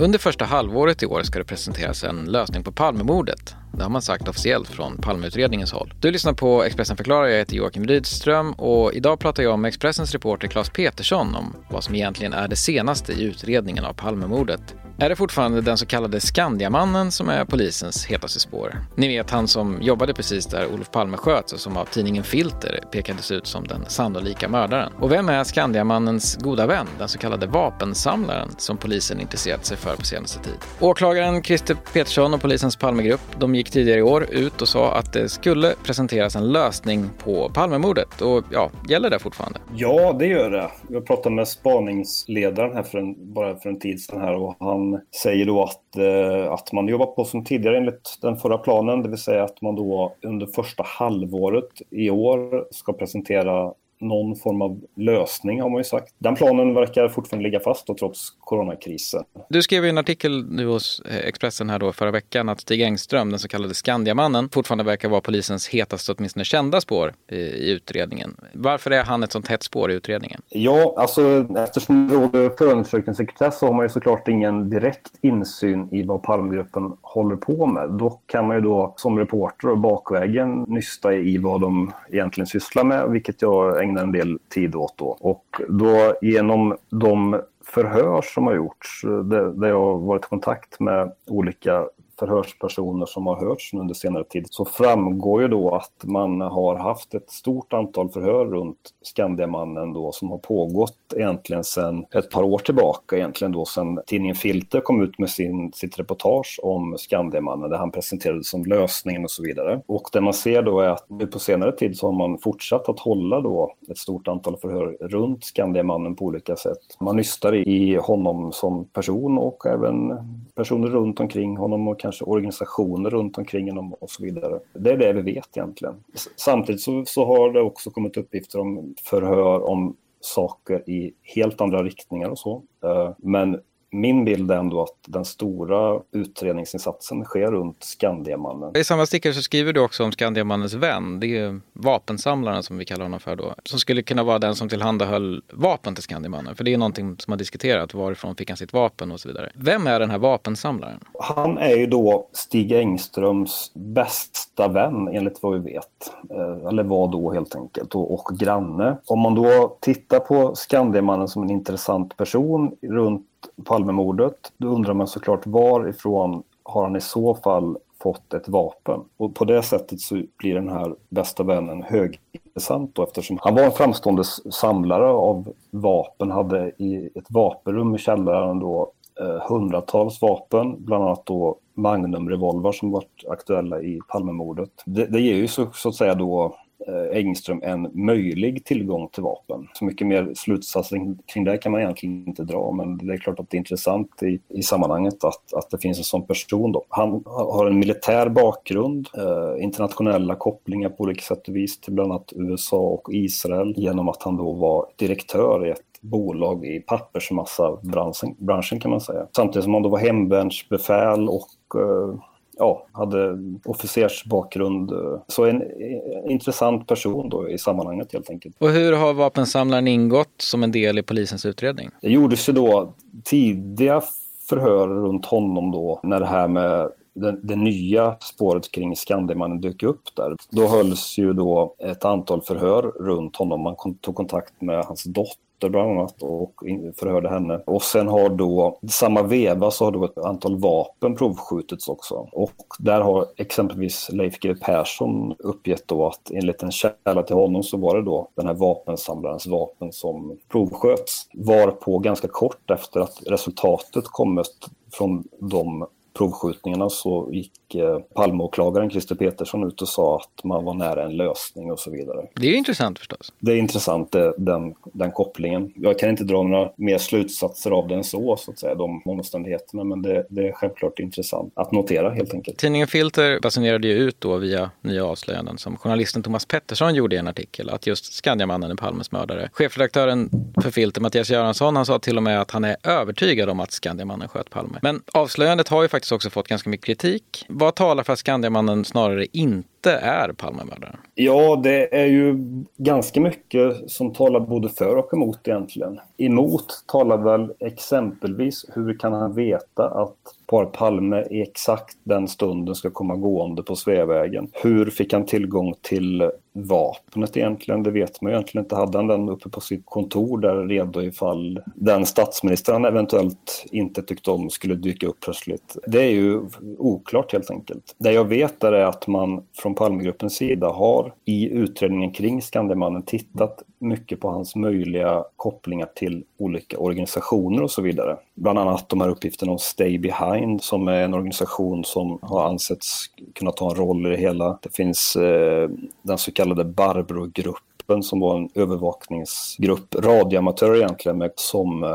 Under första halvåret i år ska det presenteras en lösning på Palmemordet. Det har man sagt officiellt från Palmeutredningens håll. Du lyssnar på Expressen förklarar. Jag heter Joakim Rydström och idag pratar jag med Expressens reporter Claes Petersson om vad som egentligen är det senaste i utredningen av Palmemordet. Är det fortfarande den så kallade Skandiamannen som är polisens hetaste spår? Ni vet han som jobbade precis där Olof Palme sköts och som av tidningen Filter pekades ut som den sannolika mördaren. Och vem är Skandiamannens goda vän, den så kallade vapensamlaren som polisen intresserat sig för på senaste tid? Åklagaren Christer Petersson och polisens Palmegrupp de gick tidigare i år ut och sa att det skulle presenteras en lösning på Palmemordet. Och ja, gäller det fortfarande? Ja, det gör det. Jag pratade med spaningsledaren här för en, bara för en tid sedan här och han säger då att, eh, att man jobbar på som tidigare enligt den förra planen, det vill säga att man då under första halvåret i år ska presentera någon form av lösning har man ju sagt. Den planen verkar fortfarande ligga fast då, trots coronakrisen. Du skrev i en artikel nu hos eh, Expressen här då förra veckan att Stig Engström, den så kallade Skandiamannen, fortfarande verkar vara polisens hetaste, åtminstone kända spår i, i utredningen. Varför är han ett sånt hett spår i utredningen? Ja, alltså eftersom det råder förundersökningssekretess så har man ju såklart ingen direkt insyn i vad Palmegruppen håller på med. Dock kan man ju då som reporter och bakvägen nysta i vad de egentligen sysslar med, vilket jag ägnar en del tid åt då. Och då genom de förhör som har gjorts, eh, där jag har varit i kontakt med olika förhörspersoner som har hörts under senare tid så framgår ju då att man har haft ett stort antal förhör runt Skandiamannen då som har pågått egentligen sedan ett par år tillbaka egentligen då sedan tidningen Filter kom ut med sin, sitt reportage om Skandiamannen där han presenterade som lösningen och så vidare. Och det man ser då är att nu på senare tid så har man fortsatt att hålla då ett stort antal förhör runt Skandiamannen på olika sätt. Man nystar i honom som person och även personer runt omkring honom och kanske organisationer runt omkring dem och så vidare. Det är det vi vet egentligen. Samtidigt så, så har det också kommit uppgifter om förhör om saker i helt andra riktningar och så. Eh, men min bild är ändå att den stora utredningsinsatsen sker runt Skandiamannen. I samma stickare så skriver du också om Skandiamannens vän. Det är vapensamlaren som vi kallar honom för då. Som skulle kunna vara den som tillhandahöll vapen till Skandiamannen. För det är någonting som har diskuterat. Varifrån fick han sitt vapen och så vidare. Vem är den här vapensamlaren? Han är ju då Stig Engströms bästa vän enligt vad vi vet. Eh, eller var då helt enkelt. Och, och granne. Om man då tittar på Skandiamannen som en intressant person runt Palmemordet, då undrar man såklart varifrån har han i så fall fått ett vapen? Och på det sättet så blir den här bästa vännen högintressant då, eftersom han var en framstående samlare av vapen, hade i ett vapenrum i källaren då eh, hundratals vapen, bland annat då Magnumrevolver som varit aktuella i Palmemordet. Det, det ger ju så, så att säga då Eh, Engström en möjlig tillgång till vapen. Så mycket mer slutsatser kring det kan man egentligen inte dra, men det är klart att det är intressant i, i sammanhanget att, att det finns en sån person. Då. Han har en militär bakgrund, eh, internationella kopplingar på olika sätt och vis till bland annat USA och Israel genom att han då var direktör i ett bolag i pappersmassabranschen branschen kan man säga. Samtidigt som han då var hemvärnsbefäl och eh, ja, hade officersbakgrund. Så en, en intressant person då i sammanhanget helt enkelt. Och hur har vapensamlaren ingått som en del i polisens utredning? Det gjordes ju då tidiga förhör runt honom då när det här med det, det, nya spåret kring Skandiamannen dök upp där. Då hölls ju då ett antal förhör runt honom. Man tog kontakt med hans dotter dotter bland annat och förhörde henne. Och sen har då, samma veva så har då ett antal vapen provskjutits också. Och där har exempelvis Leif G Persson uppgett då att enligt en källa till honom så var det då den här vapensamlarens vapen som provsköts. Var på ganska kort efter att resultatet kommit från de provskjutningarna så gick eh, Palmeåklagaren Christer Petersson ut och sa att man var nära en lösning och så vidare. Det är intressant förstås. Det är intressant eh, den, den kopplingen. Jag kan inte dra några mer slutsatser av den så, så att säga, de omständigheterna, men det, det är självklart intressant att notera helt enkelt. Tidningen Filter basunerade ju ut då via nya avslöjanden som journalisten Thomas Pettersson gjorde i en artikel att just Skandiamannen är Palmes mördare. Chefredaktören för Filter, Mattias Göransson, han sa till och med att han är övertygad om att Skandiamannen sköt Palme. Men avslöjandet har ju faktiskt faktiskt också fått ganska mycket kritik. Vad talar för att Skandiamannen snarare inte är Palmemördaren? Ja, det är ju ganska mycket som talar både för och emot egentligen. Emot talar väl exempelvis hur kan han veta att par Palme i exakt den stunden ska komma gående på Sveavägen. Hur fick han tillgång till vapnet egentligen? Det vet man ju egentligen inte. Hade han den uppe på sitt kontor där redo ifall den statsminister han eventuellt inte tyckte om skulle dyka upp plötsligt? Det är ju oklart helt enkelt. Det jag vet är att man från Palmegruppens sida har i utredningen kring Skandiamannen tittat mycket på hans möjliga kopplingar till olika organisationer och så vidare. Bland annat de här uppgifterna om Stay Behind som är en organisation som har ansetts kunna ta en roll i det hela. Det finns eh, den så kallade Barbro-gruppen som var en övervakningsgrupp radioamatörer egentligen med, som eh,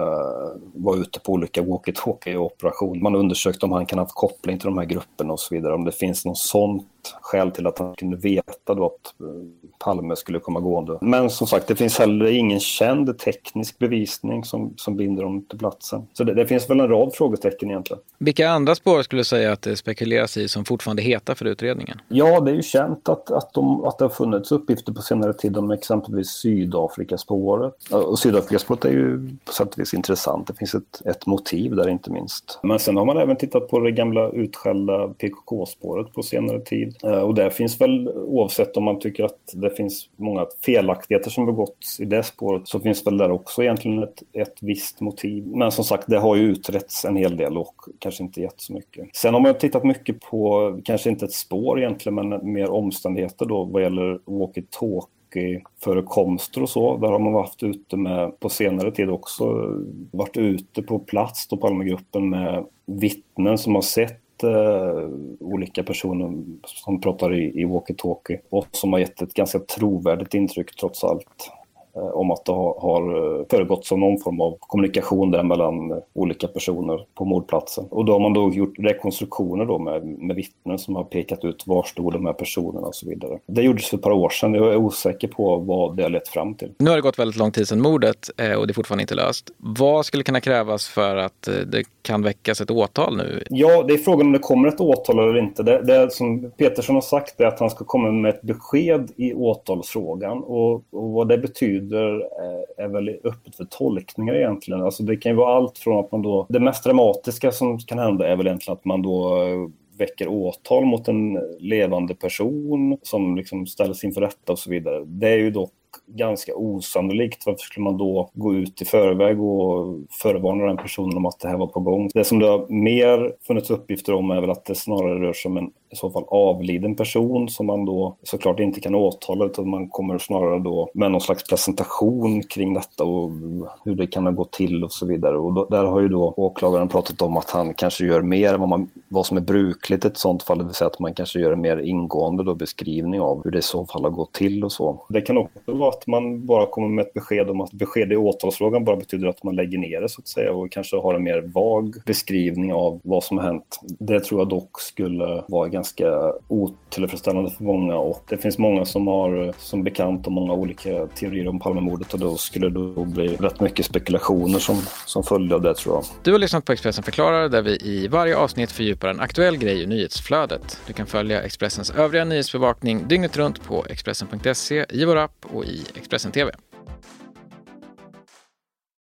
var ute på olika walkie-talkie-operationer. Man undersökte om han kan ha haft koppling till de här grupperna och så vidare. Om det finns någon sån skäl till att han kunde veta då att eh, Palme skulle komma gående. Men som sagt, det finns heller ingen känd teknisk bevisning som, som binder dem till platsen. Så det, det finns väl en rad frågetecken egentligen. Vilka andra spår skulle du säga att det spekuleras i som fortfarande heter för utredningen? Ja, det är ju känt att, att, de, att det har funnits uppgifter på senare tid om exempelvis Sydafrikaspåret. Och Sydafrikaspåret är ju på sätt och vis intressant. Det finns ett, ett motiv där inte minst. Men sen har man även tittat på det gamla utskällda PKK-spåret på senare tid. Eh, och det finns väl, oavsett om man tycker att det finns många felaktigheter som begåtts i det spåret, så finns väl där också egentligen ett, ett visst motiv. Men som sagt, det har ju utretts en hel del och kanske inte gett så mycket. Sen har man tittat mycket på, kanske inte ett spår egentligen, men mer omständigheter då vad gäller walkie-talkie förekomster och så. Där har man varit ute med, på senare tid också, varit ute på plats då Palmegruppen med vittnen som har sett eh, olika personer som pratar i, i walkie-talkie och som har gett ett ganska trovärdigt intryck trots allt. Eh, om att det har eh, föregått som någon form av kommunikation där mellan eh, olika personer på mordplatsen. Och då har man då gjort rekonstruktioner då med, med vittnen som har pekat ut var stod de här personerna och så vidare. Det gjordes för ett par år sedan. Jag är osäker på vad det har lett fram till. Nu har det gått väldigt lång tid sedan mordet och det är fortfarande inte löst. Vad skulle kunna krävas för att det kan väckas ett åtal nu? Ja, det är frågan om det kommer ett åtal eller inte. Det, det som Petersson har sagt är att han ska komma med ett besked i åtalsfrågan och, och vad det betyder höjder eh, är väl öppet för tolkningar egentligen. Alltså det kan ju vara allt från att man då, det mest dramatiska som kan hända är väl egentligen att man då eh, väcker åtal mot en levande person som liksom ställs inför rätta och så vidare. Det är ju dock ganska osannolikt. Varför skulle man då gå ut i förväg och förvarna den personen om att det här var på gång? Det som det har mer funnits uppgifter om är väl att det snarare rör sig om en i så fall avliden person som man då såklart inte kan åtala utan man kommer snarare då med någon slags presentation kring detta och hur det kan ha gått till och så vidare. Och då, där har ju då åklagaren pratat om att han kanske gör mer än vad, man, vad som är brukligt i ett sånt fall, det vill säga att man kanske gör en mer ingående då beskrivning av hur det i så fall har gått till och så. Det kan också vara att man bara kommer med ett besked om att besked i åtalsfrågan bara betyder att man lägger ner det så att säga och kanske har en mer vag beskrivning av vad som har hänt. Det tror jag dock skulle vara ganska ganska otillfredsställande för många och det finns många som har som bekant och många olika teorier om Palmemordet och då skulle det då bli rätt mycket spekulationer som, som följde av det tror jag. Du har lyssnat på Expressen förklarar där vi i varje avsnitt fördjupar en aktuell grej i nyhetsflödet. Du kan följa Expressens övriga nyhetsbevakning dygnet runt på Expressen.se, i vår app och i Expressen TV.